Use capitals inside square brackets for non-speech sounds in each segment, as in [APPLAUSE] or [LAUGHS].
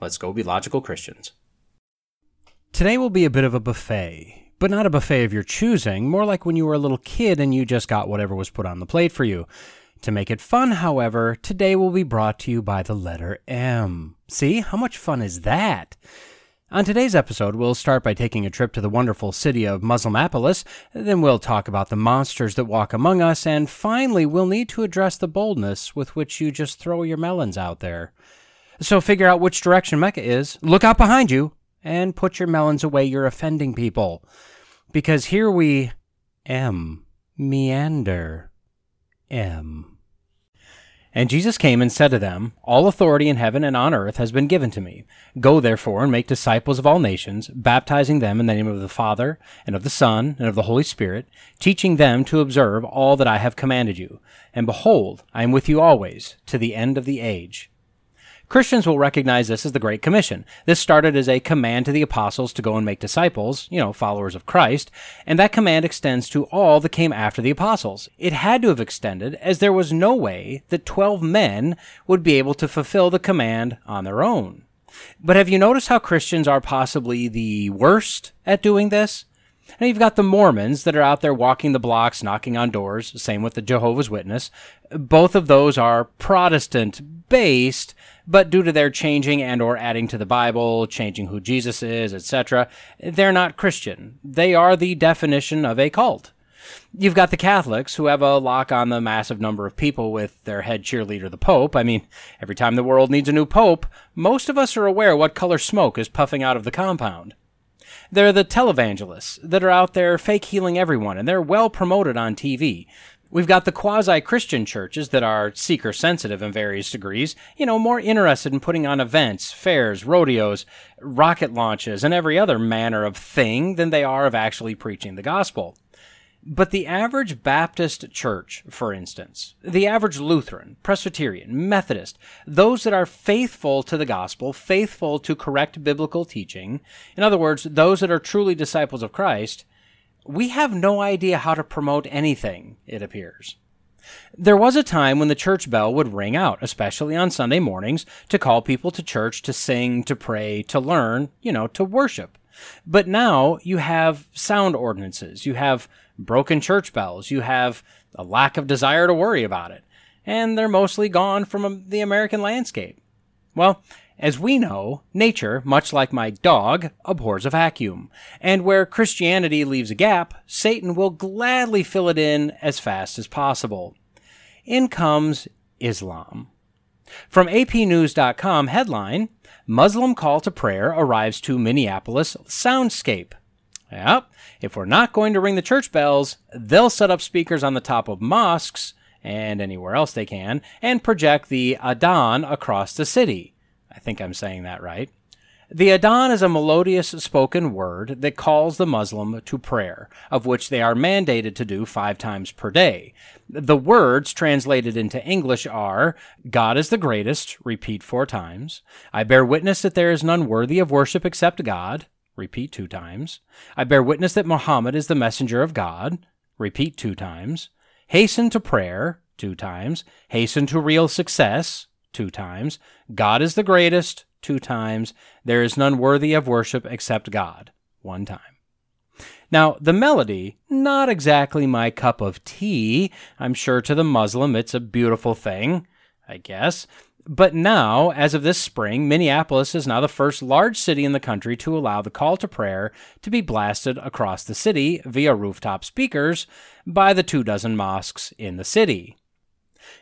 Let's go be logical Christians. Today will be a bit of a buffet, but not a buffet of your choosing, more like when you were a little kid and you just got whatever was put on the plate for you. To make it fun, however, today will be brought to you by the letter M. See, how much fun is that? On today's episode, we'll start by taking a trip to the wonderful city of Muslimapolis, then we'll talk about the monsters that walk among us, and finally, we'll need to address the boldness with which you just throw your melons out there. So figure out which direction Mecca is, look out behind you, and put your melons away. You're offending people. Because here we M. Meander. M. And Jesus came and said to them, All authority in heaven and on earth has been given to me. Go therefore and make disciples of all nations, baptizing them in the name of the Father, and of the Son, and of the Holy Spirit, teaching them to observe all that I have commanded you. And behold, I am with you always, to the end of the age. Christians will recognize this as the Great Commission. This started as a command to the apostles to go and make disciples, you know, followers of Christ, and that command extends to all that came after the apostles. It had to have extended as there was no way that 12 men would be able to fulfill the command on their own. But have you noticed how Christians are possibly the worst at doing this? And you've got the Mormons that are out there walking the blocks, knocking on doors. Same with the Jehovah's Witness. Both of those are Protestant based, but due to their changing and or adding to the bible changing who jesus is etc they're not christian they are the definition of a cult You've got the Catholics who have a lock on the massive number of people with their head cheerleader, the Pope. I mean, every time the world needs a new Pope, most of us are aware what color smoke is puffing out of the compound. They're the televangelists that are out there fake healing everyone, and they're well promoted on TV. We've got the quasi Christian churches that are seeker sensitive in various degrees, you know, more interested in putting on events, fairs, rodeos, rocket launches, and every other manner of thing than they are of actually preaching the gospel. But the average Baptist church, for instance, the average Lutheran, Presbyterian, Methodist, those that are faithful to the gospel, faithful to correct biblical teaching, in other words, those that are truly disciples of Christ, we have no idea how to promote anything, it appears. There was a time when the church bell would ring out, especially on Sunday mornings, to call people to church to sing, to pray, to learn, you know, to worship. But now you have sound ordinances, you have broken church bells, you have a lack of desire to worry about it, and they're mostly gone from um, the American landscape. Well, as we know, nature, much like my dog, abhors a vacuum. And where Christianity leaves a gap, Satan will gladly fill it in as fast as possible. In comes Islam. From APNews.com headline Muslim call to prayer arrives to Minneapolis soundscape. Yep, if we're not going to ring the church bells, they'll set up speakers on the top of mosques and anywhere else they can and project the Adhan across the city. I think I'm saying that right. The Adhan is a melodious spoken word that calls the Muslim to prayer, of which they are mandated to do five times per day. The words translated into English are God is the greatest, repeat four times. I bear witness that there is none worthy of worship except God, repeat two times. I bear witness that Muhammad is the messenger of God, repeat two times. Hasten to prayer, two times. Hasten to real success, two times. God is the greatest, two times. There is none worthy of worship except God, one time. Now, the melody, not exactly my cup of tea. I'm sure to the Muslim it's a beautiful thing, I guess. But now, as of this spring, Minneapolis is now the first large city in the country to allow the call to prayer to be blasted across the city via rooftop speakers by the two dozen mosques in the city.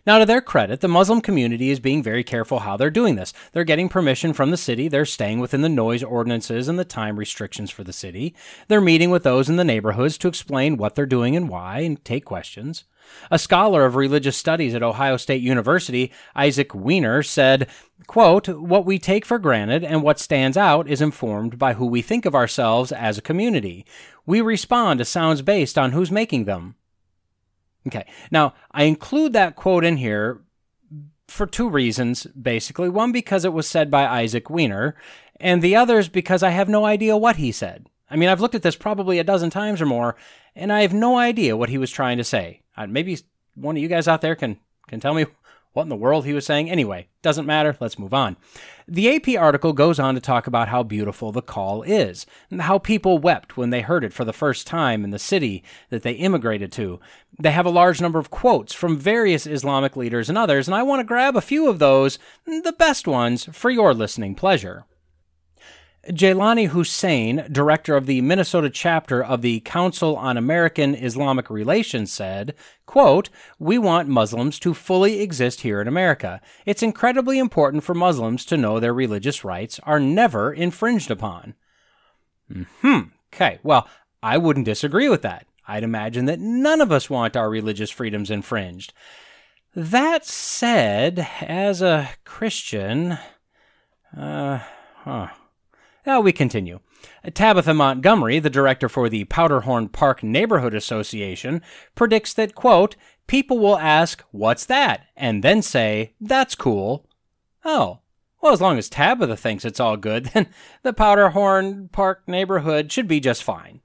Now, to their credit, the Muslim community is being very careful how they're doing this. They're getting permission from the city, they're staying within the noise ordinances and the time restrictions for the city. They're meeting with those in the neighborhoods to explain what they're doing and why and take questions. A scholar of religious studies at Ohio State University, Isaac Weiner, said, quote, What we take for granted and what stands out is informed by who we think of ourselves as a community. We respond to sounds based on who's making them. Okay, now I include that quote in here for two reasons, basically. One, because it was said by Isaac Weiner, and the other is because I have no idea what he said. I mean, I've looked at this probably a dozen times or more, and I have no idea what he was trying to say. Maybe one of you guys out there can can tell me what in the world he was saying. Anyway, doesn't matter. Let's move on. The AP article goes on to talk about how beautiful the call is, and how people wept when they heard it for the first time in the city that they immigrated to. They have a large number of quotes from various Islamic leaders and others, and I want to grab a few of those, the best ones, for your listening pleasure. Jaylani Hussein, director of the Minnesota chapter of the Council on American Islamic Relations, said, quote, We want Muslims to fully exist here in America. It's incredibly important for Muslims to know their religious rights are never infringed upon. Hmm. Okay. Well, I wouldn't disagree with that. I'd imagine that none of us want our religious freedoms infringed. That said, as a Christian, uh, huh. Now we continue. Tabitha Montgomery, the director for the Powderhorn Park Neighborhood Association, predicts that, quote, people will ask, What's that? and then say, That's cool. Oh, well, as long as Tabitha thinks it's all good, [LAUGHS] then the Powderhorn Park neighborhood should be just fine.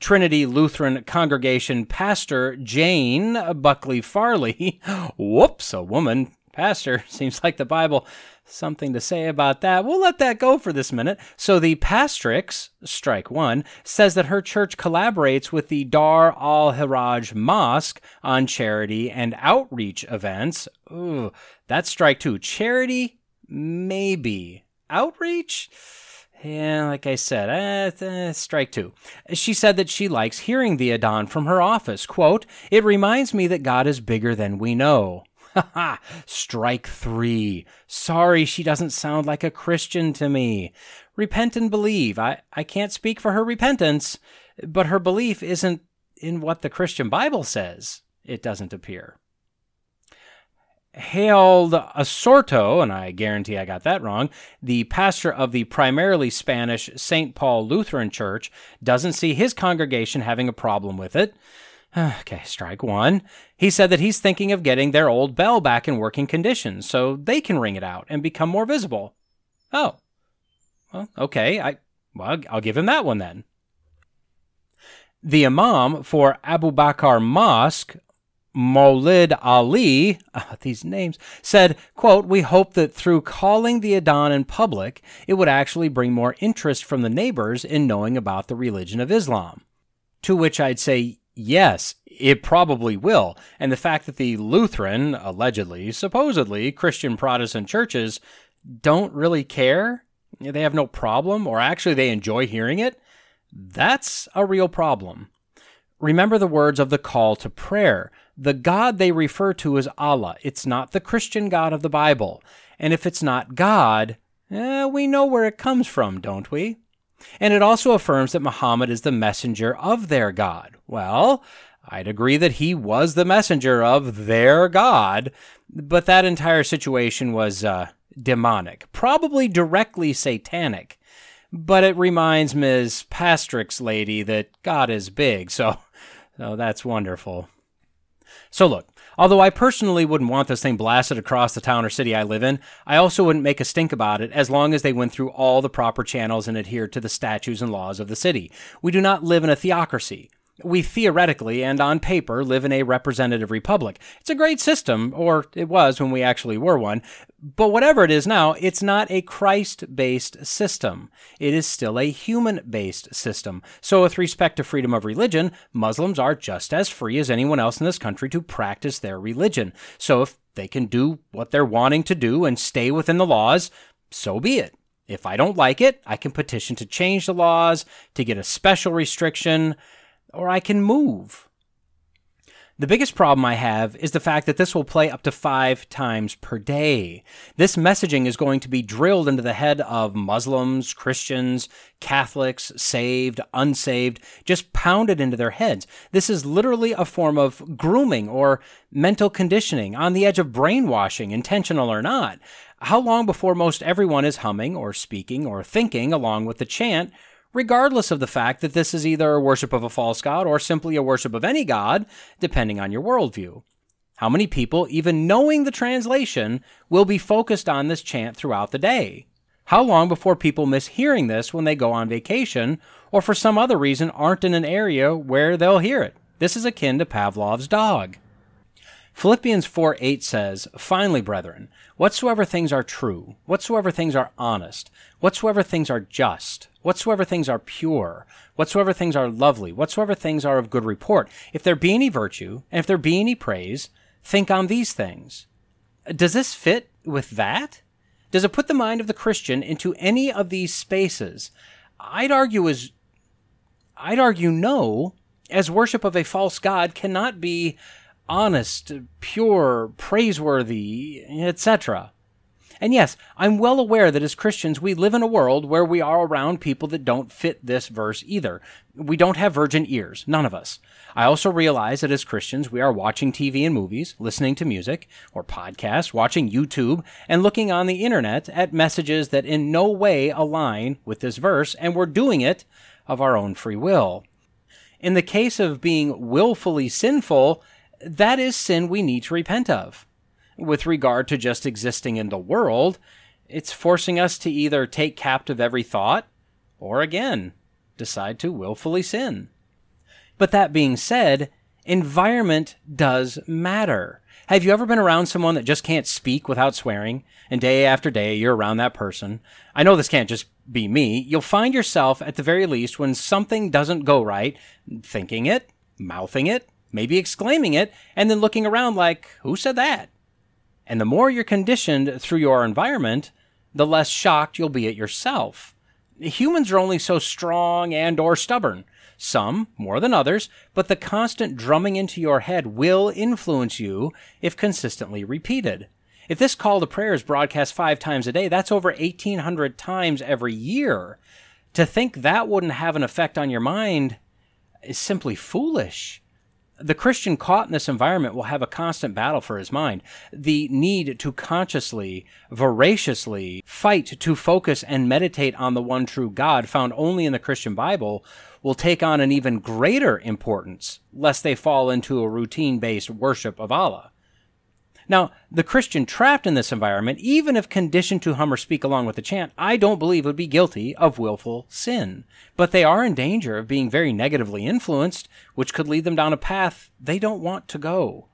Trinity Lutheran Congregation pastor Jane Buckley Farlee, [LAUGHS] whoops, a woman pastor, [LAUGHS] seems like the Bible something to say about that. We'll let that go for this minute. So the Pastrix, strike one, says that her church collaborates with the Dar al Hijrah Mosque on charity and outreach events. Ooh, that's strike two. Charity, maybe. Outreach? Yeah, like I said, uh, uh, strike two. She said that she likes hearing the Adhan from her office. Quote, It reminds me that God is bigger than we know. [LAUGHS] Strike three. Sorry, she doesn't sound like a Christian to me. Repent and believe. I, I can't speak for her repentance, but her belief isn't in what the Christian Bible says, it doesn't appear. Hailed Asorto, and I guarantee I got that wrong, the pastor of the primarily Spanish St. Paul Lutheran Church, doesn't see his congregation having a problem with it. [SIGHS] Okay, strike one. He said that he's thinking of getting their old bell back in working condition so they can ring it out and become more visible. Oh, well, okay. I well, I'll give him that one then. The Imam for Abu Bakr Mosque, Maulid Ali, uh, [LAUGHS] these names, said, quote, We hope that through calling the Adhan in public, it would actually bring more interest from the neighbors in knowing about the religion of Islam. To which I'd say, Yes, it probably will. And the fact that the Lutheran, allegedly, supposedly Christian Protestant churches don't really care, they have no problem, or actually they enjoy hearing it, that's a real problem. Remember the words of the call to prayer. The God they refer to is Allah. It's not the Christian God of the Bible. And if it's not God, eh, we know where it comes from, don't we? And it also affirms that Muhammad is the messenger of their God. Well, I'd agree that he was the messenger of their God, but that entire situation was uh, demonic, probably directly satanic. But it reminds Ms. Pastrick's lady that God is big, so, [LAUGHS] so that's wonderful. So look, Although I personally wouldn't want this thing blasted across the town or city I live in, I also wouldn't make a stink about it as long as they went through all the proper channels and adhered to the statutes and laws of the city. We do not live in a theocracy. We theoretically and on paper live in a representative republic. It's a great system, or it was when we actually were one, but whatever it is now, it's not a Christ based system. It is still a human based system. So, with respect to freedom of religion, Muslims are just as free as anyone else in this country to practice their religion. So, if they can do what they're wanting to do and stay within the laws, so be it. If I don't like it, I can petition to change the laws, to get a special restriction or I can move. The biggest problem I have is the fact that this will play up to five times per day. This messaging is going to be drilled into the head of Muslims, Christians, Catholics, saved, unsaved, just pounded into their heads. This is literally a form of grooming or mental conditioning on the edge of brainwashing, intentional or not. How long before most everyone is humming or speaking or thinking along with the chant regardless of the fact that this is either a worship of a false god or simply a worship of any god, depending on your worldview. How many people, even knowing the translation, will be focused on this chant throughout the day? How long before people miss hearing this when they go on vacation or for some other reason aren't in an area where they'll hear it? This is akin to Pavlov's dog. Philippians 4 8 says, Finally, brethren, whatsoever things are true, whatsoever things are honest, whatsoever things are just, whatsoever things are pure, whatsoever things are lovely, whatsoever things are of good report, if there be any virtue, and if there be any praise, think on these things. Does this fit with that? Does it put the mind of the Christian into any of these spaces? I'd argue as I'd argue no, as worship of a false god cannot be honest, pure, praiseworthy, etc. And yes, I'm well aware that as Christians, we live in a world where we are around people that don't fit this verse either. We don't have virgin ears, none of us. I also realize that as Christians, we are watching TV and movies, listening to music or podcasts, watching YouTube, and looking on the internet at messages that in no way align with this verse, and we're doing it of our own free will. In the case of being willfully sinful, that is sin we need to repent of. With regard to just existing in the world, it's forcing us to either take captive every thought or again, decide to willfully sin. But that being said, environment does matter. Have you ever been around someone that just can't speak without swearing, and day after day you're around that person? I know this can't just be me. You'll find yourself, at the very least, when something doesn't go right, thinking it, mouthing it, maybe exclaiming it, and then looking around like, who said that? And the more you're conditioned through your environment, the less shocked you'll be at yourself. Humans are only so strong and or stubborn. Some more than others, but the constant drumming into your head will influence you if consistently repeated. If this call to prayer is broadcast five times a day, that's over 1,800 times every year. To think that wouldn't have an effect on your mind is simply foolish the Christian caught in this environment will have a constant battle for his mind. The need to consciously, voraciously fight to focus and meditate on the one true God found only in the Christian Bible will take on an even greater importance, lest they fall into a routine based worship of Allah. Now, the Christian trapped in this environment, even if conditioned to hum or speak along with the chant, I don't believe would be guilty of willful sin. But they are in danger of being very negatively influenced, which could lead them down a path they don't want to go.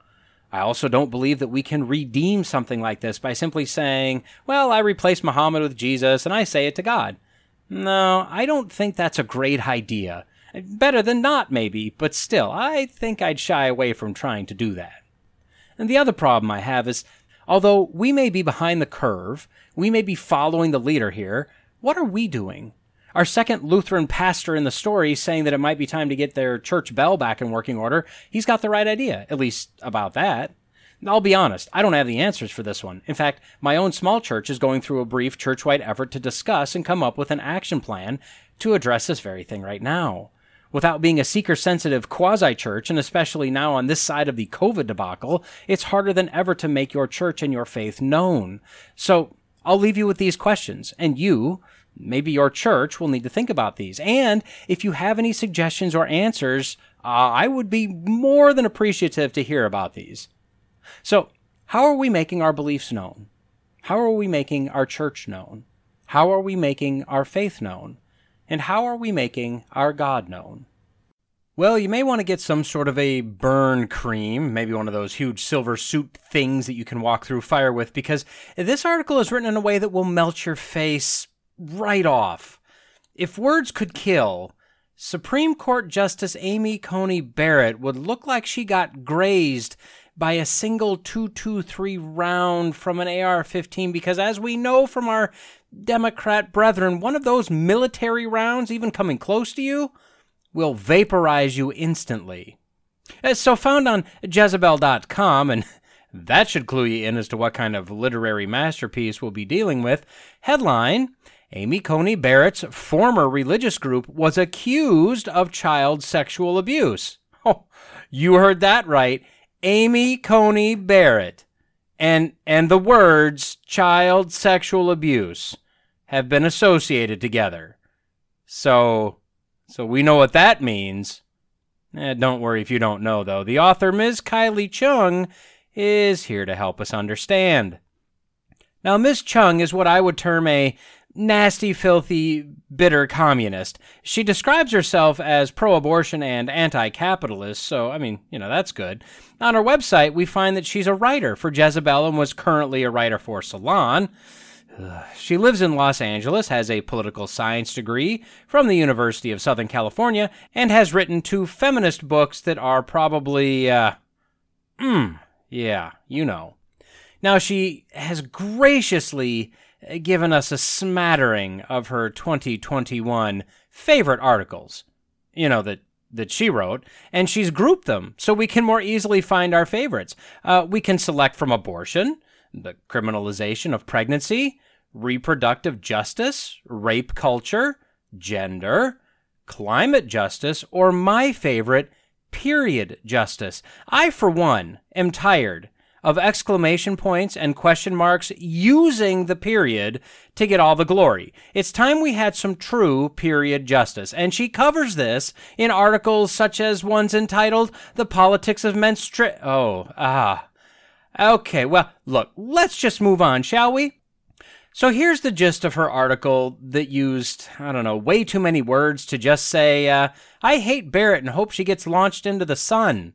I also don't believe that we can redeem something like this by simply saying, well, I replace Muhammad with Jesus and I say it to God. No, I don't think that's a great idea. Better than not, maybe, but still, I think I'd shy away from trying to do that. And the other problem I have is although we may be behind the curve, we may be following the leader here, what are we doing? Our second Lutheran pastor in the story saying that it might be time to get their church bell back in working order, he's got the right idea, at least about that. I'll be honest, I don't have the answers for this one. In fact, my own small church is going through a brief church-wide effort to discuss and come up with an action plan to address this very thing right now without being a seeker sensitive quasi church, and especially now on this side of the COVID debacle, it's harder than ever to make your church and your faith known. So I'll leave you with these questions, and you, maybe your church, will need to think about these. And if you have any suggestions or answers, uh, I would be more than appreciative to hear about these. So, how are we making our beliefs known? How are we making our church known? How are we making our faith known? And how are we making our God known? Well, you may want to get some sort of a burn cream, maybe one of those huge silver suit things that you can walk through fire with, because this article is written in a way that will melt your face right off. If words could kill, Supreme Court Justice Amy Coney Barrett would look like she got grazed by a single 223 round from an AR 15 because, as we know from our Democrat brethren, one of those military rounds, even coming close to you, will vaporize you instantly. Uh, So, found on Jezebel.com, and [LAUGHS] that should clue you in as to what kind of literary masterpiece we'll be dealing with. Headline Amy Coney Barrett's former religious group was accused of child sexual abuse. [LAUGHS] Oh, you heard that right. Amy Coney Barrett. And, and the words child sexual abuse have been associated together. So, so we know what that means. Eh, don't worry if you don't know, though. The author, Ms. Kylie Cheung, is here to help us understand. Now, Ms. Cheung is what I would term a nasty, filthy, bitter communist. She describes herself as pro abortion and anti capitalist, so, I mean, you know, that's good. On her website, we find that she's a writer for Jezebel and was currently a writer for Salon. She lives in Los Angeles, has a political science degree from the University of Southern California, and has written two feminist books that are probably, uh, mm, yeah, you know. Now, she has graciously uh, given us a smattering of her 2021 favorite articles, you know, that, that she wrote, and she's grouped them so we can more easily find our favorites. Uh, we can select from abortion, the criminalization of pregnancy, reproductive justice, rape culture, gender, climate justice, or my favorite, period justice. I, for one, am tired of exclamation points and question marks using the period to get all the glory. It's time we had some true period justice. And she covers this in articles such as ones entitled The Politics of Menstru. Oh, ah. Okay, well, look, let's just move on, shall we? So here's the gist of her article that used, I don't know, way too many words to just say, uh, I hate Barrett and hope she gets launched into the sun.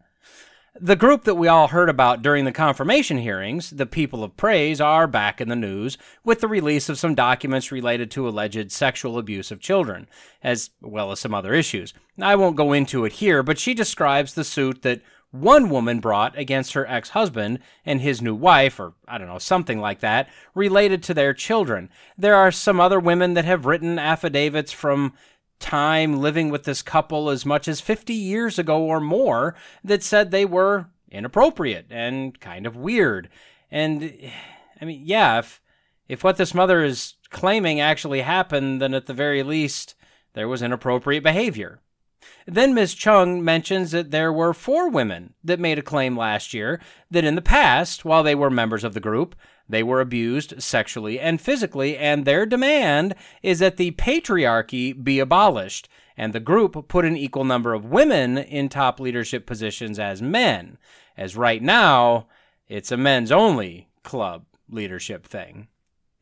The group that we all heard about during the confirmation hearings, the People of Praise, are back in the news with the release of some documents related to alleged sexual abuse of children, as well as some other issues. I won't go into it here, but she describes the suit that one woman brought against her ex husband and his new wife, or I don't know, something like that, related to their children. There are some other women that have written affidavits from time living with this couple as much as 50 years ago or more that said they were inappropriate and kind of weird. And I mean, yeah, if if what this mother is claiming actually happened, then at the very least there was inappropriate behavior. Then Ms. Cheung mentions that there were four women that made a claim last year that in the past, while they were members of the group, they were abused sexually and physically, and their demand is that the patriarchy be abolished and the group put an equal number of women in top leadership positions as men, as right now it's a men's only club leadership thing.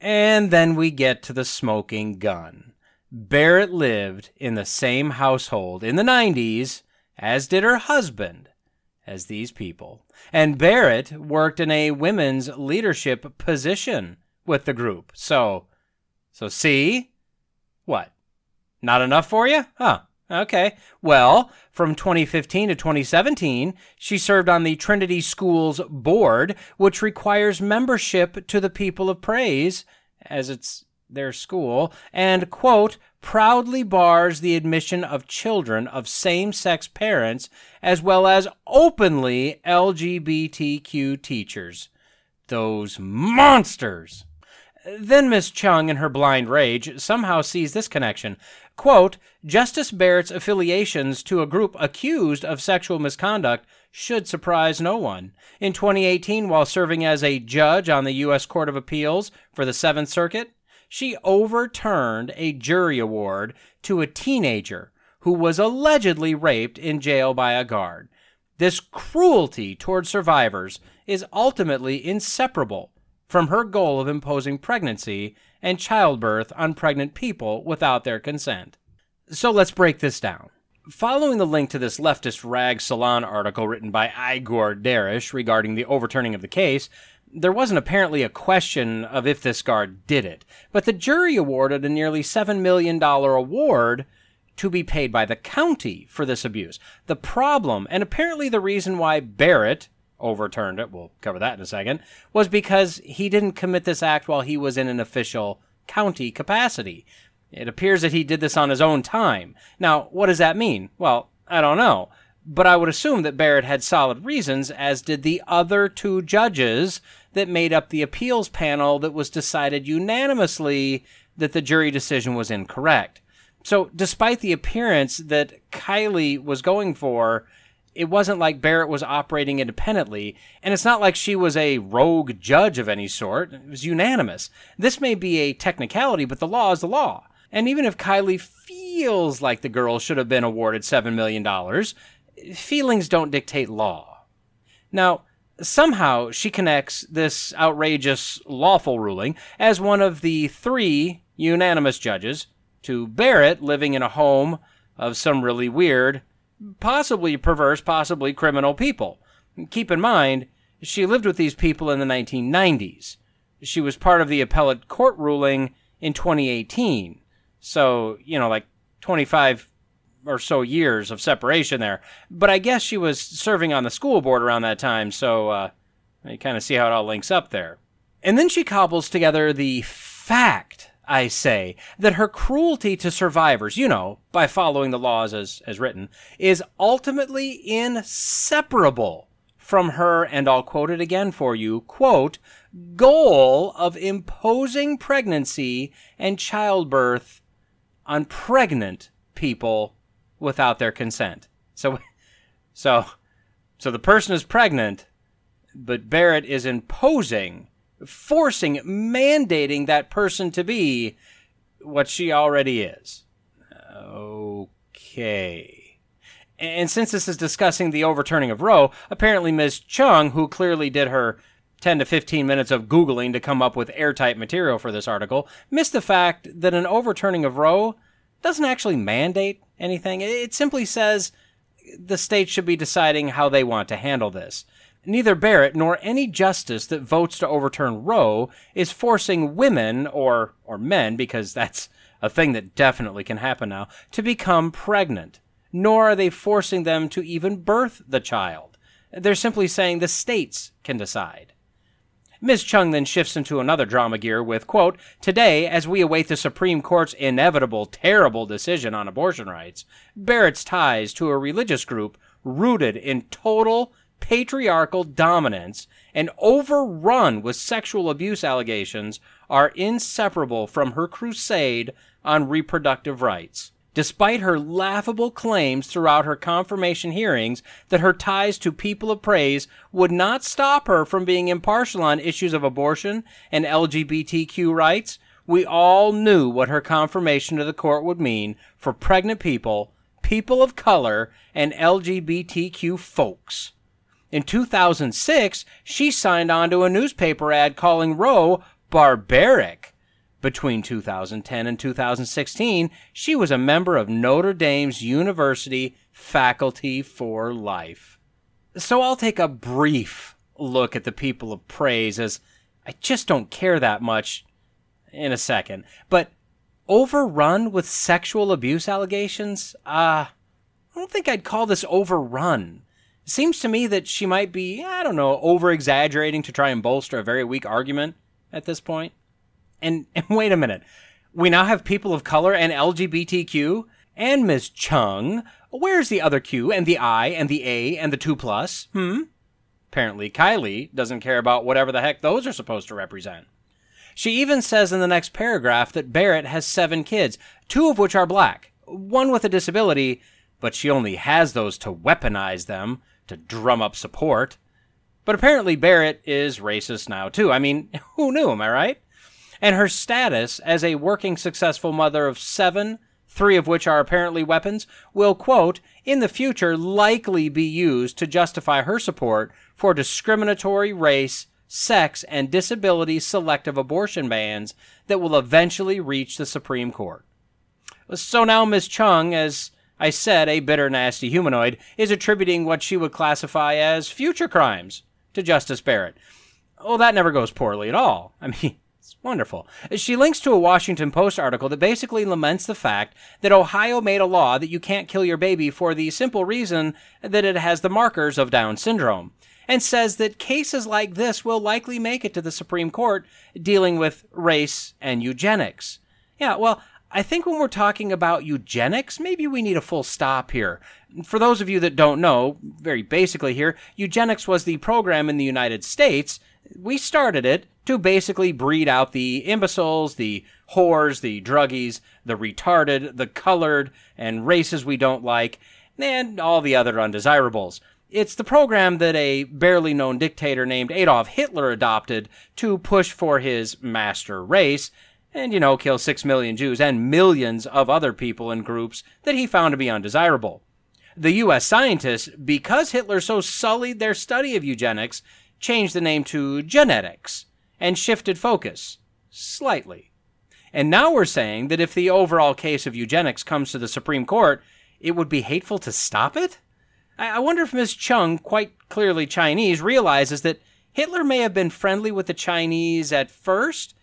And then we get to the smoking gun. Barrett lived in the same household in the 90s, as did her husband, as these people. And Barrett worked in a women's leadership position with the group. So, so see? What? Not enough for you? Huh. Okay. Well, from 2015 to 2017, she served on the Trinity Schools Board, which requires membership to the People of Praise, as it's their school, and, quote, proudly bars the admission of children of same sex parents as well as openly LGBTQ teachers. Those monsters! Then Miss Cheung, in her blind rage, somehow sees this connection. Quote, Justice Barrett's affiliations to a group accused of sexual misconduct should surprise no one. In 2018, while serving as a judge on the U.S. Court of Appeals for the Seventh Circuit, she overturned a jury award to a teenager who was allegedly raped in jail by a guard. This cruelty toward survivors is ultimately inseparable from her goal of imposing pregnancy and childbirth on pregnant people without their consent. So let's break this down. Following the link to this leftist rag salon article written by Igor Derysh regarding the overturning of the case, there wasn't apparently a question of if this guard did it, but the jury awarded a nearly $7 million award to be paid by the county for this abuse. The problem, and apparently the reason why Barrett overturned it, we'll cover that in a second, was because he didn't commit this act while he was in an official county capacity. It appears that he did this on his own time. Now, what does that mean? Well, I don't know. But I would assume that Barrett had solid reasons, as did the other two judges that made up the appeals panel that was decided unanimously that the jury decision was incorrect. So, despite the appearance that Kylie was going for, it wasn't like Barrett was operating independently, and it's not like she was a rogue judge of any sort. It was unanimous. This may be a technicality, but the law is the law. And even if Kylie feels like the girl should have been awarded $7 million, feelings don't dictate law. Now, somehow she connects this outrageous lawful ruling as one of the three unanimous judges to Barrett living in a home of some really weird, possibly perverse, possibly criminal people. Keep in mind, she lived with these people in the 1990s. She was part of the appellate court ruling in 2018. So, you know, like 25 or so years of separation there. But I guess she was serving on the school board around that time, so uh, you kind of see how it all links up there. And then she cobbles together the fact, I say, that her cruelty to survivors, you know, by following the laws as, as written, is ultimately inseparable from her, and I'll quote it again for you, quote, goal of imposing pregnancy and childbirth on pregnant people without their consent. So, [LAUGHS] so, so the person is pregnant, but Barrett is imposing, forcing, mandating that person to be what she already is. Okay. And since this is discussing the overturning of Roe, apparently Ms. Cheung, who clearly did her 10 to 15 minutes of Googling to come up with airtight material for this article, missed the fact that an overturning of Roe doesn't actually mandate anything. It simply says the state should be deciding how they want to handle this. Neither Barrett nor any justice that votes to overturn Roe is forcing women or or men because that's a thing that definitely can happen now to become pregnant. Nor are they forcing them to even birth the child. They're simply saying the states can decide. Ms. Cheung then shifts into another drama gear with, quote, Today, as we await the Supreme Court's inevitable, terrible decision on abortion rights, Barrett's ties to a religious group rooted in total patriarchal dominance and overrun with sexual abuse allegations are inseparable from her crusade on reproductive rights despite her laughable claims throughout her confirmation hearings that her ties to people of praise would not stop her from being impartial on issues of abortion and LGBTQ rights, we all knew what her confirmation to the court would mean for pregnant people, people of color, and LGBTQ folks. In 2006, she signed on to a newspaper ad calling Roe barbaric between 2010 and 2016, she was a member of Notre Dame's University Faculty for Life. So I'll take a brief look at the people of praise as I just don't care that much in a second. But overrun with sexual abuse allegations? Uh, I don't think I'd call this overrun. It seems to me that she might be, I don't know, over exaggerating to try and bolster a very weak argument at this point. And, [LAUGHS] and wait a minute. We now have people of color and LGBTQ and Ms. Cheung. Where's the other Q and the I and the A and the 2 plus? Hmm? Apparently, Kylie doesn't care about whatever the heck those are supposed to represent. She even says in the next paragraph that Barrett has seven kids, two of which are black, one with a disability, but she only has those to weaponize them, to drum up support. But apparently, Barrett is racist now, too. I mean, [LAUGHS] who knew, am I right? And her status as a working successful mother of seven, three of which are apparently weapons, will, quote, in the future likely be used to justify her support for discriminatory race, sex, and disability selective abortion bans that will eventually reach the Supreme Court. So now Ms. Cheung, as I said, a bitter, nasty humanoid, is attributing what she would classify as future crimes to Justice Barrett. Well, that never goes poorly at all. I mean, wonderful. She links to a Washington Post article that basically laments the fact that Ohio made a law that you can't kill your baby for the simple reason that it has the markers of Down syndrome, and says that cases like this will likely make it to the Supreme Court dealing with race and eugenics. Yeah, well, I think when we're talking about eugenics, maybe we need a full stop here. For those of you that don't know, very basically here, eugenics was the program in the United States. We started it to basically breed out the imbeciles, the whores, the druggies, the retarded, the colored, and races we don't like, and all the other undesirables. It's the program that a barely known dictator named Adolf Hitler adopted to push for his master race, and, you know, kill six million Jews and millions of other people and groups that he found to be undesirable. The US scientists, because Hitler so sullied their study of eugenics, changed the name to genetics and shifted focus slightly. And now we're saying that if the overall case of eugenics comes to the Supreme Court, it would be hateful to stop it? I wonder if Ms. Cheung, quite clearly Chinese, realizes that Hitler may have been friendly with the Chinese at first,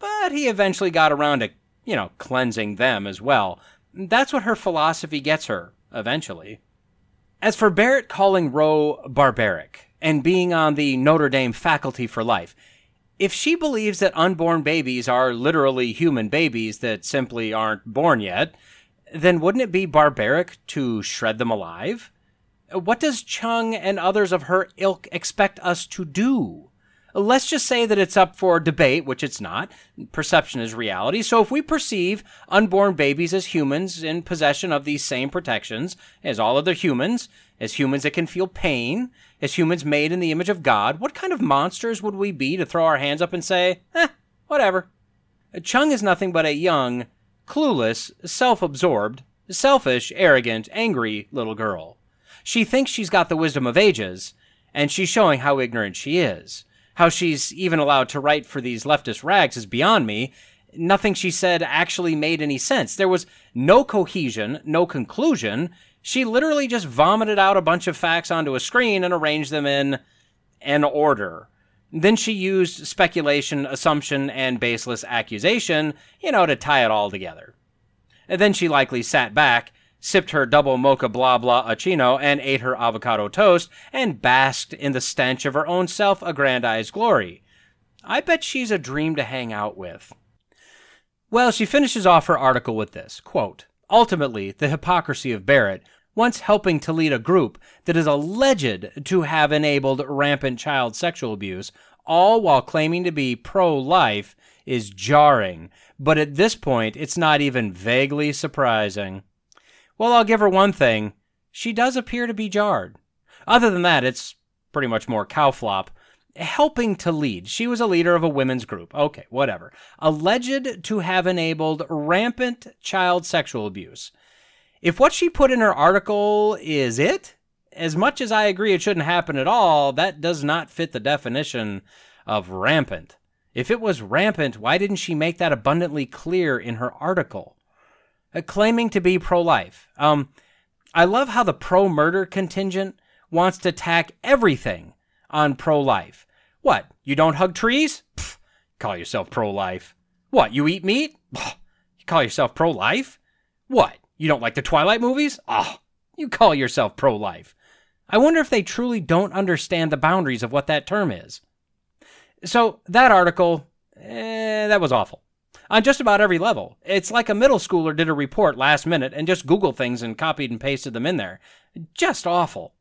but he eventually got around to, you know, cleansing them as well. That's what her philosophy gets her, eventually. As for Barrett calling Roe barbaric and being on the Notre Dame faculty for life, if she believes that unborn babies are literally human babies that simply aren't born yet, then wouldn't it be barbaric to shred them alive? What does Cheung and others of her ilk expect us to do? Let's just say that it's up for debate, which it's not. Perception is reality. So if we perceive unborn babies as humans in possession of these same protections as all other humans, as humans that can feel pain, as humans made in the image of God, what kind of monsters would we be to throw our hands up and say, eh, whatever? Cheung is nothing but a young, clueless, self absorbed, selfish, arrogant, angry little girl. She thinks she's got the wisdom of ages, and she's showing how ignorant she is. How she's even allowed to write for these leftist rags is beyond me. Nothing she said actually made any sense. There was no cohesion, no conclusion. She literally just vomited out a bunch of facts onto a screen and arranged them in an order. Then she used speculation, assumption, and baseless accusation, you know, to tie it all together. And then she likely sat back sipped her double mocha blah blah achino, and ate her avocado toast, and basked in the stench of her own self aggrandized glory. I bet she's a dream to hang out with. Well, she finishes off her article with this quote, Ultimately, the hypocrisy of Barrett, once helping to lead a group that is alleged to have enabled rampant child sexual abuse, all while claiming to be pro life, is jarring. But at this point, it's not even vaguely surprising. Well, I'll give her one thing. She does appear to be jarred. Other than that, it's pretty much more cow flop. Helping to lead. She was a leader of a women's group. Okay, whatever. Alleged to have enabled rampant child sexual abuse. If what she put in her article is it, as much as I agree it shouldn't happen at all, that does not fit the definition of rampant. If it was rampant, why didn't she make that abundantly clear in her article? Uh, claiming to be pro life. Um, I love how the pro murder contingent wants to tack everything on pro life. What? You don't hug trees? Pfft, call yourself pro life. What? You eat meat? Pfft, you call yourself pro life? What? You don't like the Twilight movies? Oh, you call yourself pro life. I wonder if they truly don't understand the boundaries of what that term is. So, that article, eh, that was awful on just about every level. It's like a middle schooler did a report last minute and just Googled things and copied and pasted them in there. Just awful.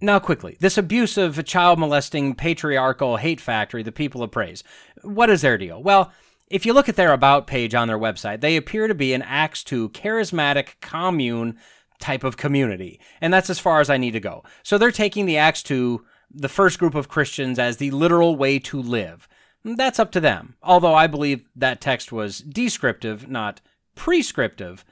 Now, quickly, this abusive, child molesting, patriarchal hate factory, the people of praise. What is their deal? Well, if you look at their About page on their website, they appear to be an Acts 2 charismatic commune type of community. And that's as far as I need to go. So they're taking the Acts 2, the first group of Christians, as the literal way to live. That's up to them. Although I believe that text was descriptive, not prescriptive.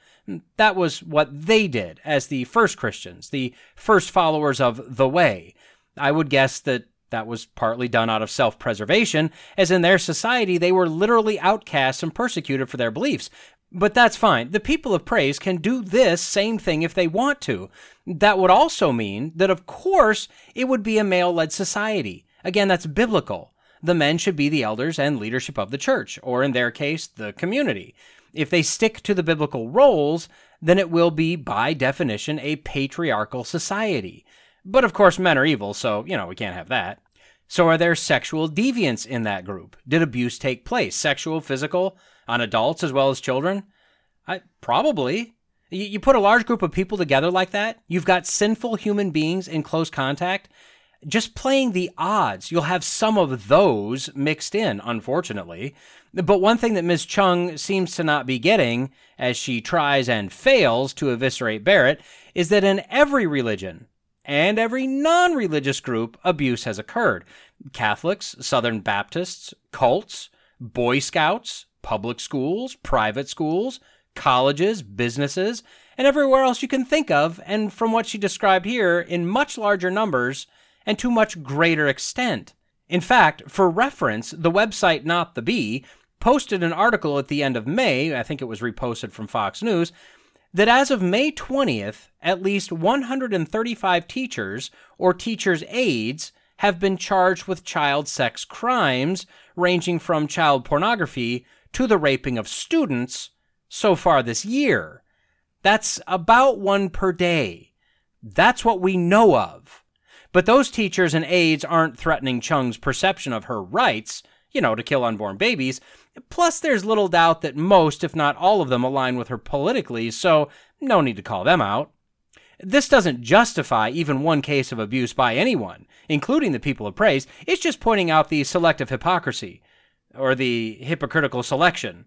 That was what they did as the first Christians, the first followers of the way. I would guess that that was partly done out of self preservation, as in their society they were literally outcasts and persecuted for their beliefs. But that's fine. The people of praise can do this same thing if they want to. That would also mean that, of course, it would be a male led society. Again, that's biblical the men should be the elders and leadership of the church, or in their case, the community. If they stick to the biblical roles, then it will be, by definition, a patriarchal society. But of course, men are evil, so, you know, we can't have that. So, are there sexual deviants in that group? Did abuse take place, sexual, physical, on adults as well as children? I probably. You, you put a large group of people together like that, you've got sinful human beings in close contact. Just playing the odds, you'll have some of those mixed in, unfortunately. But one thing that Ms. Cheung seems to not be getting, as she tries and fails to eviscerate Barrett, is that in every religion and every non religious group, abuse has occurred. Catholics, Southern Baptists, cults, Boy Scouts, public schools, private schools, colleges, businesses, and everywhere else you can think of, and from what she described here, in much larger numbers and to much greater extent. In fact, for reference, the website Not the Bee posted an article at the end of May, I think it was reposted from Fox News, that as of May 20th, at least 135 teachers or teachers' aides have been charged with child sex crimes, ranging from child pornography to the raping of students so far this year. That's about one per day. That's what we know of. But those teachers and aides aren't threatening Cheung's perception of her rights, you know, to kill unborn babies. Plus, there's little doubt that most, if not all of them, align with her politically, so no need to call them out. This doesn't justify even one case of abuse by anyone, including the people of praise. It's just pointing out the selective hypocrisy, or the hypocritical selection,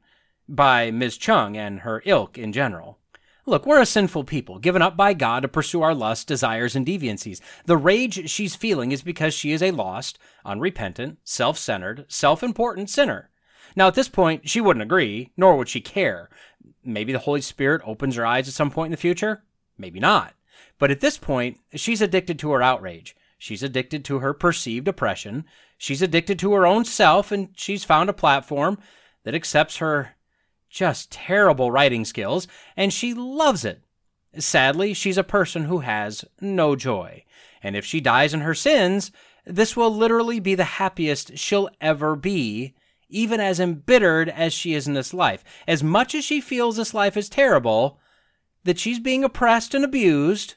by Ms. Cheung and her ilk in general. Look, we're a sinful people, given up by God to pursue our lusts, desires, and deviancies. The rage she's feeling is because she is a lost, unrepentant, self centered, self important sinner. Now, at this point, she wouldn't agree, nor would she care. Maybe the Holy Spirit opens her eyes at some point in the future? Maybe not. But at this point, she's addicted to her outrage. She's addicted to her perceived oppression. She's addicted to her own self, and she's found a platform that accepts her just terrible writing skills, and she loves it. Sadly, she's a person who has no joy. And if she dies in her sins, this will literally be the happiest she'll ever be, even as embittered as she is in this life. As much as she feels this life is terrible, that she's being oppressed and abused,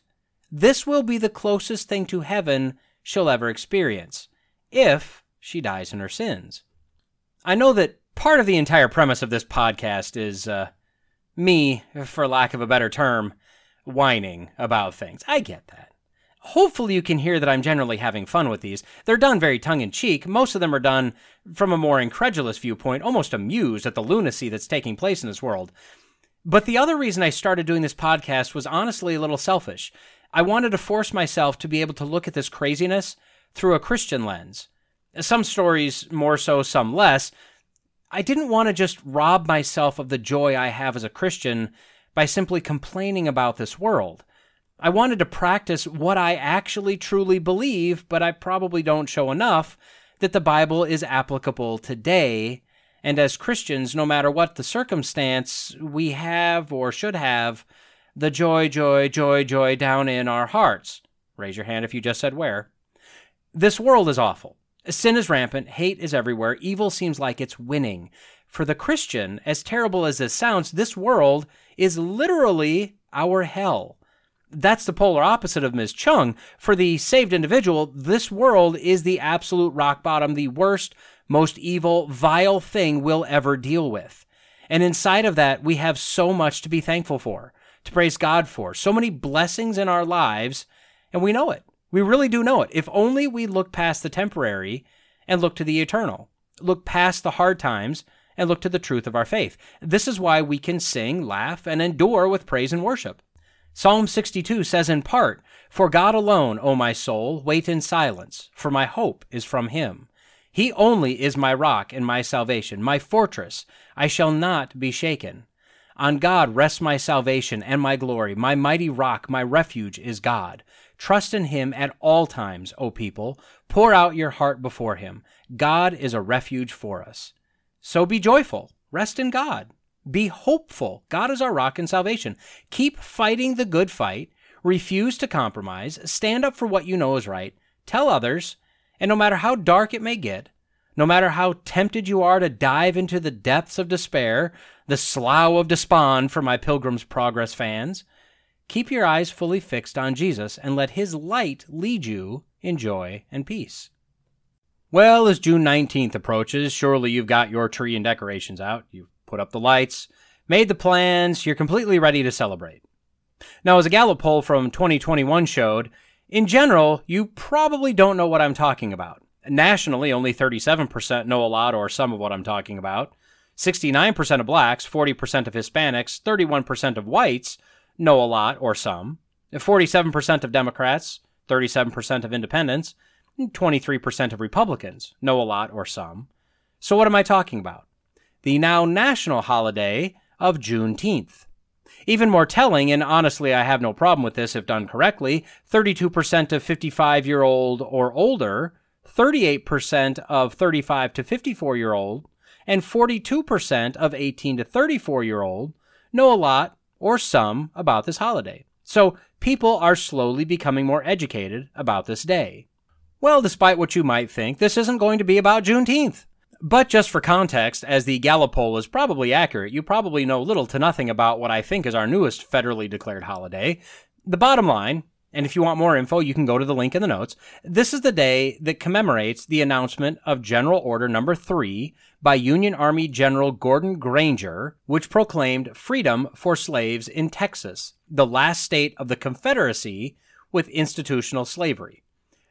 this will be the closest thing to heaven she'll ever experience, if she dies in her sins. I know that part of the entire premise of this podcast is uh, me, for lack of a better term, whining about things. I get that. Hopefully, you can hear that I'm generally having fun with these. They're done very tongue in cheek. Most of them are done from a more incredulous viewpoint, almost amused at the lunacy that's taking place in this world. But the other reason I started doing this podcast was honestly a little selfish. I wanted to force myself to be able to look at this craziness through a Christian lens. Some stories more so, some less, I didn't want to just rob myself of the joy I have as a Christian by simply complaining about this world. I wanted to practice what I actually truly believe, but I probably don't show enough that the Bible is applicable today. And as Christians, no matter what the circumstance, we have or should have the joy, joy, joy, joy down in our hearts. Raise your hand if you just said where. This world is awful. Sin is rampant, hate is everywhere, evil seems like it's winning. For the Christian, as terrible as this sounds, this world is literally our hell. That's the polar opposite of Ms. Cheung. For the saved individual, this world is the absolute rock bottom, the worst, most evil, vile thing we'll ever deal with. And inside of that, we have so much to be thankful for, to praise God for, so many blessings in our lives, and we know it. We really do know it. If only we look past the temporary and look to the eternal, look past the hard times and look to the truth of our faith. This is why we can sing, laugh, and endure with praise and worship. Psalm 62 says in part, For God alone, O my soul, wait in silence, for my hope is from him. He only is my rock and my salvation, my fortress. I shall not be shaken. On God rests my salvation and my glory. My mighty rock, my refuge is God. Trust in him at all times, O people. Pour out your heart before him. God is a refuge for us. So be joyful. Rest in God. Be hopeful. God is our rock and salvation. Keep fighting the good fight. Refuse to compromise. Stand up for what you know is right. Tell others. And no matter how dark it may get, no matter how tempted you are to dive into the depths of despair, the slough of despond for my Pilgrim's Progress fans, Keep your eyes fully fixed on Jesus and let His light lead you in joy and peace. Well, as June 19th approaches, surely you've got your tree and decorations out. You've put up the lights, made the plans, you're completely ready to celebrate. Now, as a Gallup poll from 2021 showed, in general, you probably don't know what I'm talking about. Nationally, only 37% know a lot or some of what I'm talking about. 69% of blacks, 40% of Hispanics, 31% of whites know a lot or some. 47% of Democrats, 37% of independents, 23% of Republicans know a lot or some. So, what am I talking about? The now national holiday of Juneteenth. Even more telling, and honestly, I have no problem with this if done correctly 32% of 55 year old or older, 38% of 35 to 54 year old, and 42% of 18 to 34 year old know a lot or some about this holiday. So people are slowly becoming more educated about this day. Well, despite what you might think, this isn't going to be about Juneteenth. But just for context, as the Gallup poll is probably accurate, you probably know little to nothing about what I think is our newest federally declared holiday. The bottom line, and if you want more info, you can go to the link in the notes. This is the day that commemorates the announcement of General Order Number 3 by Union Army General Gordon Granger, which proclaimed freedom for slaves in Texas, the last state of the Confederacy with institutional slavery.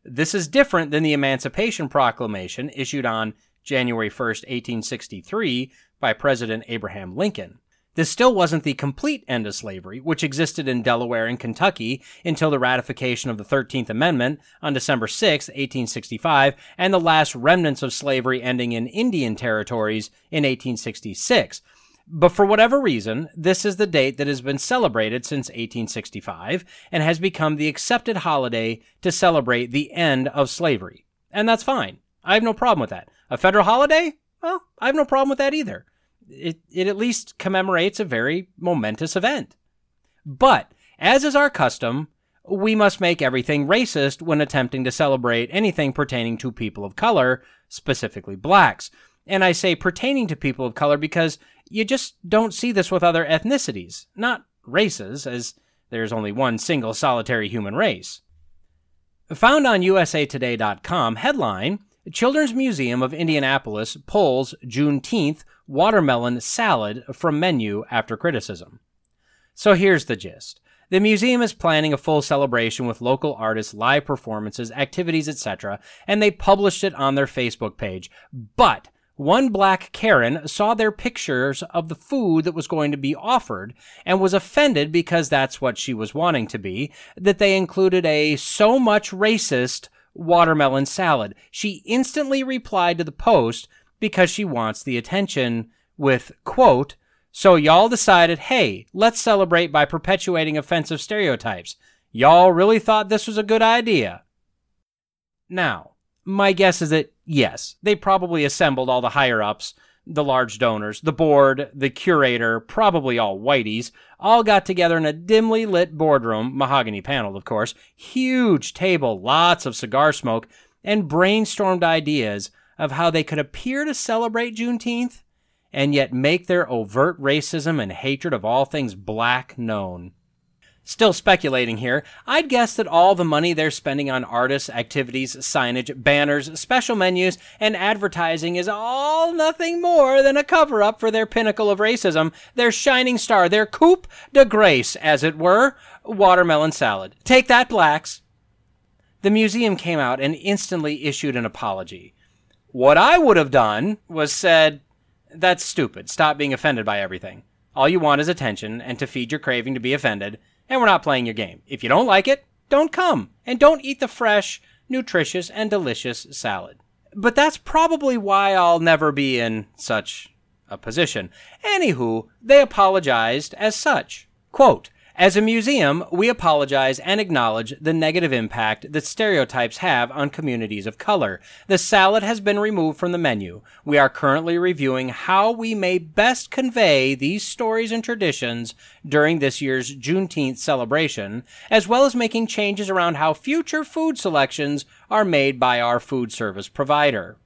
This is different than the Emancipation Proclamation issued on January 1, 1863, by President Abraham Lincoln. This still wasn't the complete end of slavery, which existed in Delaware and Kentucky until the ratification of the 13th Amendment on December 6, 1865, and the last remnants of slavery ending in Indian territories in 1866. But for whatever reason, this is the date that has been celebrated since 1865 and has become the accepted holiday to celebrate the end of slavery. And that's fine. I have no problem with that. A federal holiday? Well, I have no problem with that either. It, it at least commemorates a very momentous event. But, as is our custom, we must make everything racist when attempting to celebrate anything pertaining to people of color, specifically blacks. And I say pertaining to people of color because you just don't see this with other ethnicities, not races, as there's only one single solitary human race. Found on usatoday.com, headline Children's Museum of Indianapolis pulls Juneteenth watermelon salad from menu after criticism. So here's the gist. The museum is planning a full celebration with local artists, live performances, activities, etc., and they published it on their Facebook page. But one black Karen saw their pictures of the food that was going to be offered and was offended because that's what she was wanting to be, that they included a so much racist watermelon salad. She instantly replied to the post because she wants the attention with, quote, so y'all decided, hey, let's celebrate by perpetuating offensive stereotypes. Y'all really thought this was a good idea. Now, my guess is that yes, they probably assembled all the higher ups the large donors, the board, the curator, probably all whiteys, all got together in a dimly lit boardroom, mahogany paneled, of course, huge table, lots of cigar smoke, and brainstormed ideas of how they could appear to celebrate Juneteenth and yet make their overt racism and hatred of all things black known. Still speculating here, I'd guess that all the money they're spending on artists, activities, signage, banners, special menus, and advertising is all nothing more than a cover up for their pinnacle of racism, their shining star, their coup de grace, as it were, watermelon salad. Take that, blacks! The museum came out and instantly issued an apology. What I would have done was said, That's stupid. Stop being offended by everything. All you want is attention and to feed your craving to be offended and we're not playing your game. If you don't like it, don't come and don't eat the fresh, nutritious, and delicious salad. But that's probably why I'll never be in such a position. Anywho, they apologized as such. Quote, as a museum, we apologize and acknowledge the negative impact that stereotypes have on communities of color. The salad has been removed from the menu. We are currently reviewing how we may best convey these stories and traditions during this year's Juneteenth celebration, as well as making changes around how future food selections are made by our food service provider.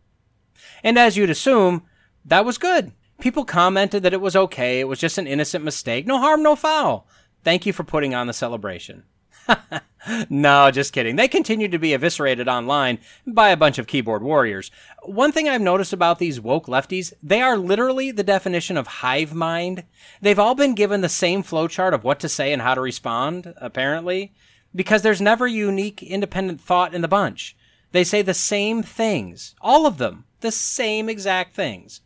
And as you'd assume, that was good. People commented that it was okay, it was just an innocent mistake, no harm, no foul. Thank you for putting on the celebration. [LAUGHS] no, just kidding. They continue to be eviscerated online by a bunch of keyboard warriors. One thing I've noticed about these woke lefties, they are literally the definition of hive mind. They've all been given the same flowchart of what to say and how to respond, apparently, because there's never unique independent thought in the bunch. They say the same things. All of them. The same exact things.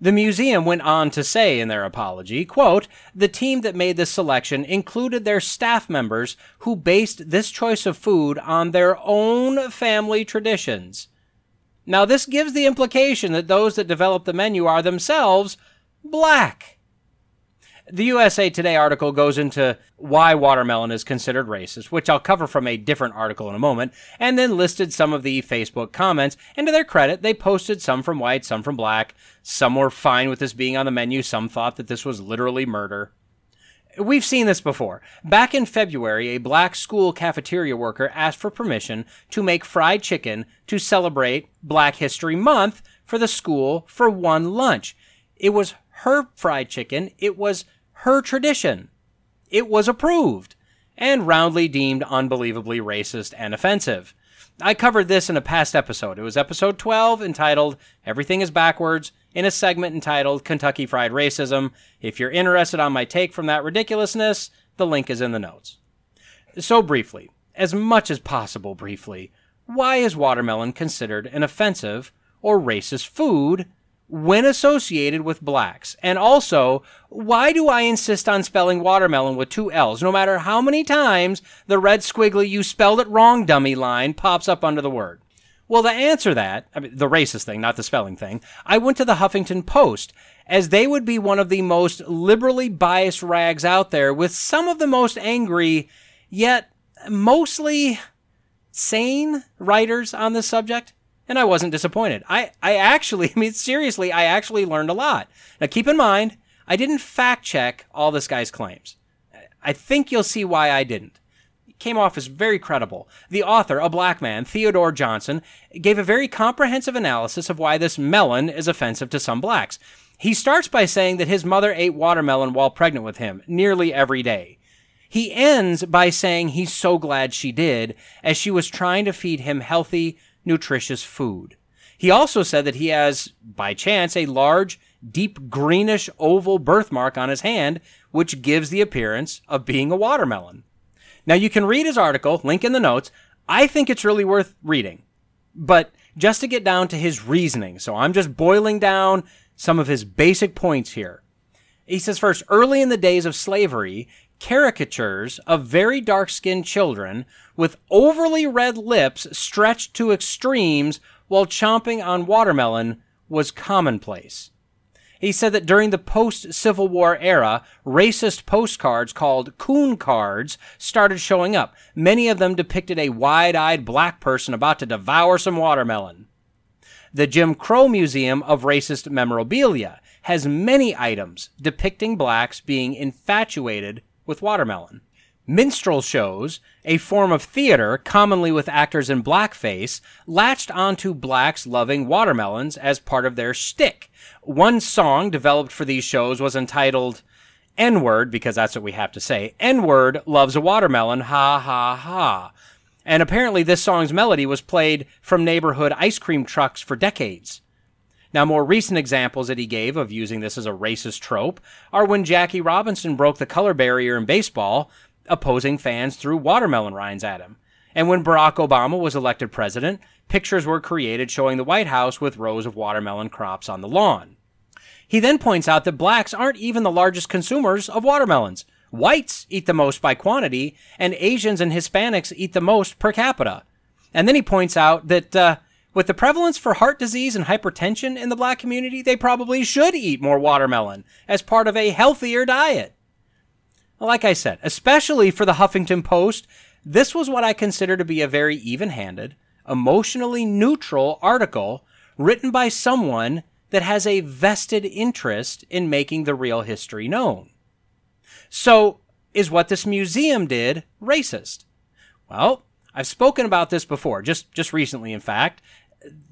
The museum went on to say in their apology, quote, the team that made this selection included their staff members who based this choice of food on their own family traditions. Now, this gives the implication that those that developed the menu are themselves black. The USA Today article goes into why watermelon is considered racist, which I'll cover from a different article in a moment, and then listed some of the Facebook comments. And to their credit, they posted some from white, some from black. Some were fine with this being on the menu, some thought that this was literally murder. We've seen this before. Back in February, a black school cafeteria worker asked for permission to make fried chicken to celebrate Black History Month for the school for one lunch. It was her fried chicken. It was her tradition. It was approved and roundly deemed unbelievably racist and offensive. I covered this in a past episode. It was episode 12 entitled Everything is Backwards in a segment entitled Kentucky Fried Racism. If you're interested on my take from that ridiculousness, the link is in the notes. So briefly, as much as possible briefly, why is watermelon considered an offensive or racist food when associated with blacks? And also, why do I insist on spelling watermelon with two L's, no matter how many times the red squiggly you spelled it wrong dummy line pops up under the word? Well, to answer that, I mean, the racist thing, not the spelling thing, I went to the Huffington Post, as they would be one of the most liberally biased rags out there, with some of the most angry, yet mostly sane writers on this subject and I wasn't disappointed. I, I actually, [LAUGHS] I mean, seriously, I actually learned a lot. Now, keep in mind, I didn't fact check all this guy's claims. I think you'll see why I didn't. It came off as very credible. The author, a black man, Theodore Johnson, gave a very comprehensive analysis of why this melon is offensive to some blacks. He starts by saying that his mother ate watermelon while pregnant with him nearly every day. He ends by saying he's so glad she did, as she was trying to feed him healthy, nutritious food. He also said that he has, by chance, a large, deep greenish oval birthmark on his hand, which gives the appearance of being a watermelon. Now, you can read his article, link in the notes. I think it's really worth reading. But just to get down to his reasoning, so I'm just boiling down some of his basic points here. He says first, early in the days of slavery, caricatures of very dark skinned children with overly red lips stretched to extremes while chomping on watermelon was commonplace. He said that during the post Civil War era, racist postcards called coon cards started showing up. Many of them depicted a wide eyed black person about to devour some watermelon. The Jim Crow Museum of Racist Memorabilia has many items depicting blacks being infatuated with watermelon. Minstrel shows, a form of theater commonly with actors in blackface, latched onto blacks loving watermelons as part of their shtick. One song developed for these shows was entitled N Word, because that's what we have to say. N Word loves a watermelon, ha ha ha. And apparently, this song's melody was played from neighborhood ice cream trucks for decades. Now, more recent examples that he gave of using this as a racist trope are when Jackie Robinson broke the color barrier in baseball, opposing fans threw watermelon rinds at him. And when Barack Obama was elected president, pictures were created showing the White House with rows of watermelon crops on the lawn. He then points out that blacks aren't even the largest consumers of watermelons. Whites eat the most by quantity, and Asians and Hispanics eat the most per capita. And then he points out that uh, with the prevalence for heart disease and hypertension in the black community, they probably should eat more watermelon as part of a healthier diet. Like I said, especially for the Huffington Post, this was what I consider to be a very even handed, emotionally neutral article written by someone that has a vested interest in making the real history known. So, is what this museum did racist? Well, I've spoken about this before, just, just recently, in fact,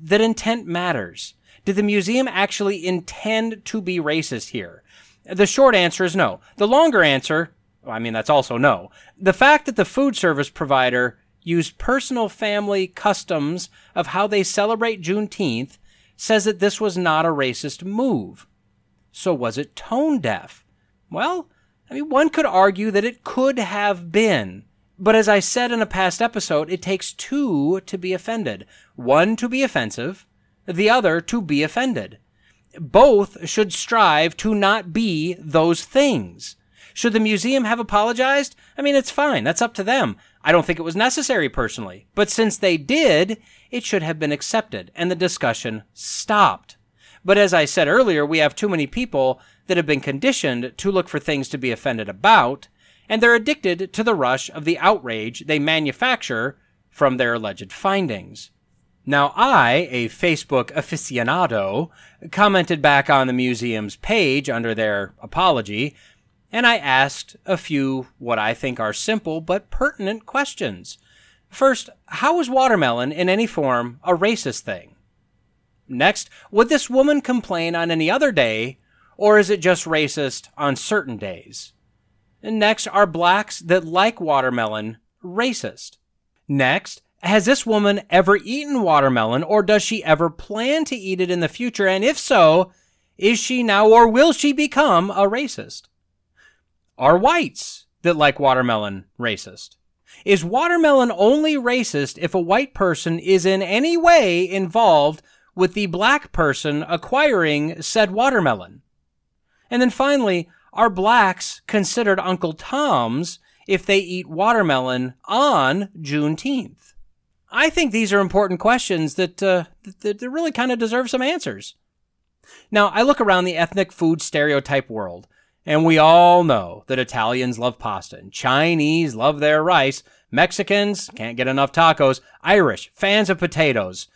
that intent matters. Did the museum actually intend to be racist here? The short answer is no. The longer answer, I mean, that's also no. The fact that the food service provider used personal family customs of how they celebrate Juneteenth says that this was not a racist move. So was it tone deaf? Well, I mean, one could argue that it could have been. But as I said in a past episode, it takes two to be offended. One to be offensive, the other to be offended. Both should strive to not be those things. Should the museum have apologized? I mean, it's fine. That's up to them. I don't think it was necessary personally. But since they did, it should have been accepted and the discussion stopped. But as I said earlier, we have too many people that have been conditioned to look for things to be offended about, and they're addicted to the rush of the outrage they manufacture from their alleged findings. Now, I, a Facebook aficionado, commented back on the museum's page under their apology and I asked a few what I think are simple but pertinent questions. First, how is watermelon in any form a racist thing? Next, would this woman complain on any other day, or is it just racist on certain days? Next, are blacks that like watermelon racist? Next, has this woman ever eaten watermelon, or does she ever plan to eat it in the future? And if so, is she now or will she become a racist? Are whites that like watermelon racist? Is watermelon only racist if a white person is in any way involved with the black person acquiring said watermelon? And then finally, are blacks considered Uncle Toms if they eat watermelon on Juneteenth? I think these are important questions that, uh, that, that really kind of deserve some answers. Now, I look around the ethnic food stereotype world, and we all know that Italians love pasta and Chinese love their rice. Mexicans can't get enough tacos. Irish, fans of potatoes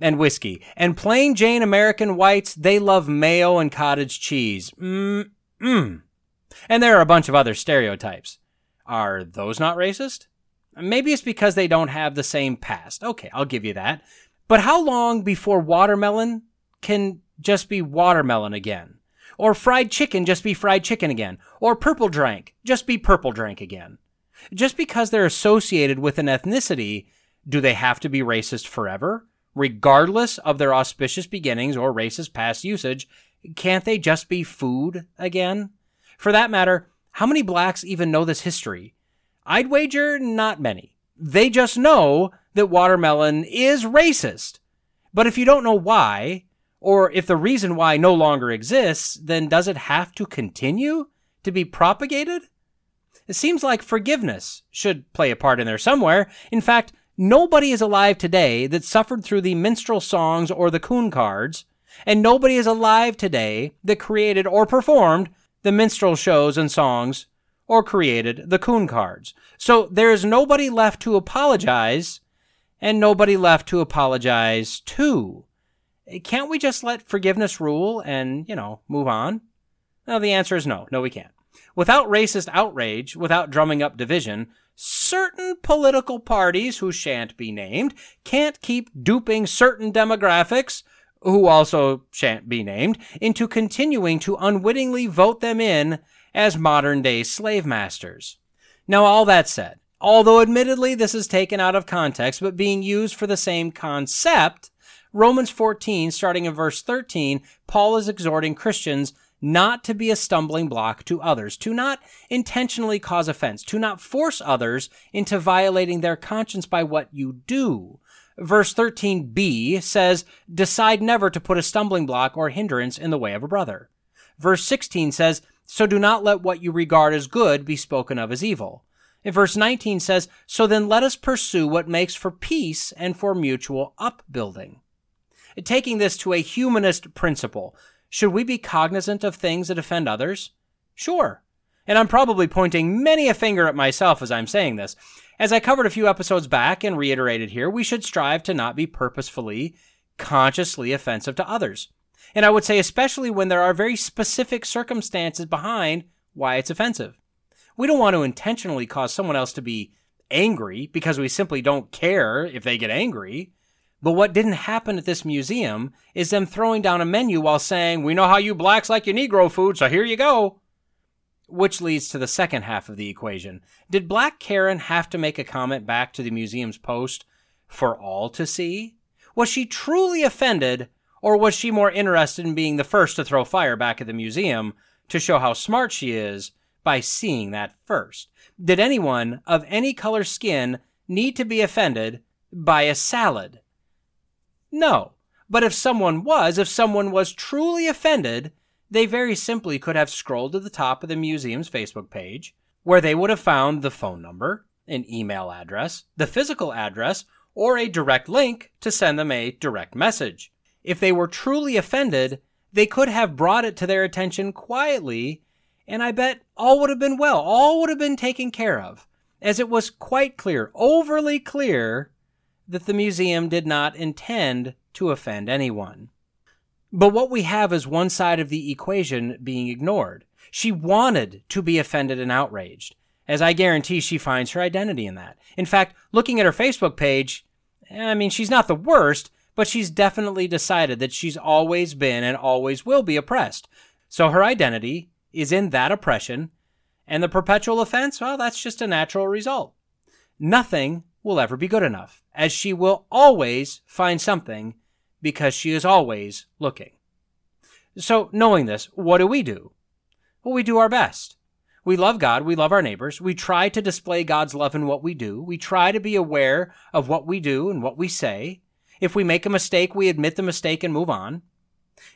and whiskey. And plain Jane American whites, they love mayo and cottage cheese. Mmm, mmm. And there are a bunch of other stereotypes. Are those not racist? Maybe it's because they don't have the same past. Okay, I'll give you that. But how long before watermelon can just be watermelon again? Or fried chicken just be fried chicken again. Or purple drank just be purple drank again. Just because they're associated with an ethnicity, do they have to be racist forever? Regardless of their auspicious beginnings or racist past usage, can't they just be food again? For that matter, how many blacks even know this history? I'd wager not many. They just know that watermelon is racist. But if you don't know why, or if the reason why no longer exists, then does it have to continue to be propagated? It seems like forgiveness should play a part in there somewhere. In fact, nobody is alive today that suffered through the minstrel songs or the coon cards, and nobody is alive today that created or performed the minstrel shows and songs or created the coon cards. So there is nobody left to apologize and nobody left to apologize to. Can't we just let forgiveness rule and, you know, move on? No, the answer is no. No, we can't. Without racist outrage, without drumming up division, certain political parties who shan't be named can't keep duping certain demographics who also shan't be named into continuing to unwittingly vote them in as modern day slave masters. Now, all that said, although admittedly this is taken out of context but being used for the same concept, Romans 14, starting in verse 13, Paul is exhorting Christians not to be a stumbling block to others, to not intentionally cause offense, to not force others into violating their conscience by what you do. Verse 13b says, Decide never to put a stumbling block or hindrance in the way of a brother. Verse 16 says, So do not let what you regard as good be spoken of as evil. And verse 19 says, So then let us pursue what makes for peace and for mutual upbuilding. Taking this to a humanist principle, should we be cognizant of things that offend others? Sure. And I'm probably pointing many a finger at myself as I'm saying this. As I covered a few episodes back and reiterated here, we should strive to not be purposefully, consciously offensive to others. And I would say, especially when there are very specific circumstances behind why it's offensive. We don't want to intentionally cause someone else to be angry because we simply don't care if they get angry. But what didn't happen at this museum is them throwing down a menu while saying, We know how you blacks like your Negro food, so here you go. Which leads to the second half of the equation. Did Black Karen have to make a comment back to the museum's post for all to see? Was she truly offended, or was she more interested in being the first to throw fire back at the museum to show how smart she is by seeing that first? Did anyone of any color skin need to be offended by a salad? No. But if someone was, if someone was truly offended, they very simply could have scrolled to the top of the museum's Facebook page, where they would have found the phone number, an email address, the physical address, or a direct link to send them a direct message. If they were truly offended, they could have brought it to their attention quietly, and I bet all would have been well, all would have been taken care of, as it was quite clear, overly clear, that the museum did not intend to offend anyone. But what we have is one side of the equation being ignored. She wanted to be offended and outraged, as I guarantee she finds her identity in that. In fact, looking at her Facebook page, eh, I mean, she's not the worst, but she's definitely decided that she's always been and always will be oppressed. So her identity is in that oppression, and the perpetual offense, well, that's just a natural result. Nothing will ever be good enough, as she will always find something because she is always looking. So, knowing this, what do we do? Well, we do our best. We love God, we love our neighbors, we try to display God's love in what we do, we try to be aware of what we do and what we say. If we make a mistake, we admit the mistake and move on.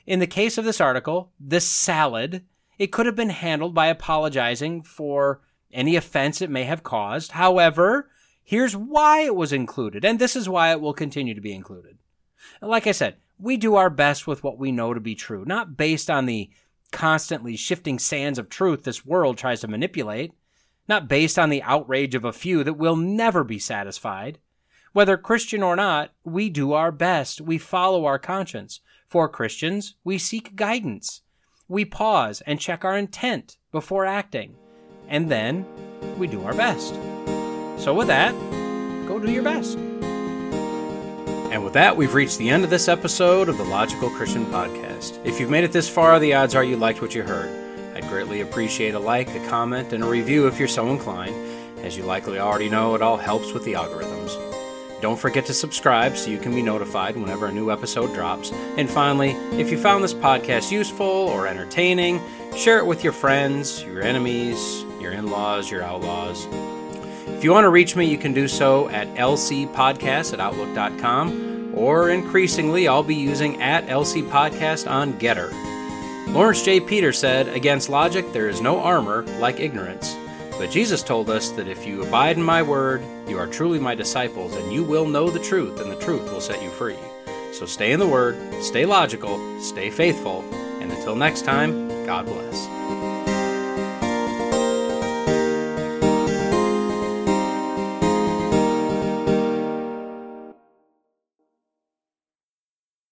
In the case of this article, this salad, it could have been handled by apologizing for any offense it may have caused. However, here's why it was included, and this is why it will continue to be included. Like I said, we do our best with what we know to be true, not based on the constantly shifting sands of truth this world tries to manipulate, not based on the outrage of a few that will never be satisfied. Whether Christian or not, we do our best. We follow our conscience. For Christians, we seek guidance. We pause and check our intent before acting. And then we do our best. So, with that, go do your best. And with that, we've reached the end of this episode of the Logical Christian Podcast. If you've made it this far, the odds are you liked what you heard. I'd greatly appreciate a like, a comment, and a review if you're so inclined. As you likely already know, it all helps with the algorithms. Don't forget to subscribe so you can be notified whenever a new episode drops. And finally, if you found this podcast useful or entertaining, share it with your friends, your enemies, your in laws, your outlaws. If you want to reach me, you can do so at lcpodcast at outlook.com, or increasingly, I'll be using at lcpodcast on GETTR. Lawrence J. Peter said, Against logic, there is no armor like ignorance. But Jesus told us that if you abide in my word, you are truly my disciples, and you will know the truth, and the truth will set you free. So stay in the word, stay logical, stay faithful, and until next time, God bless.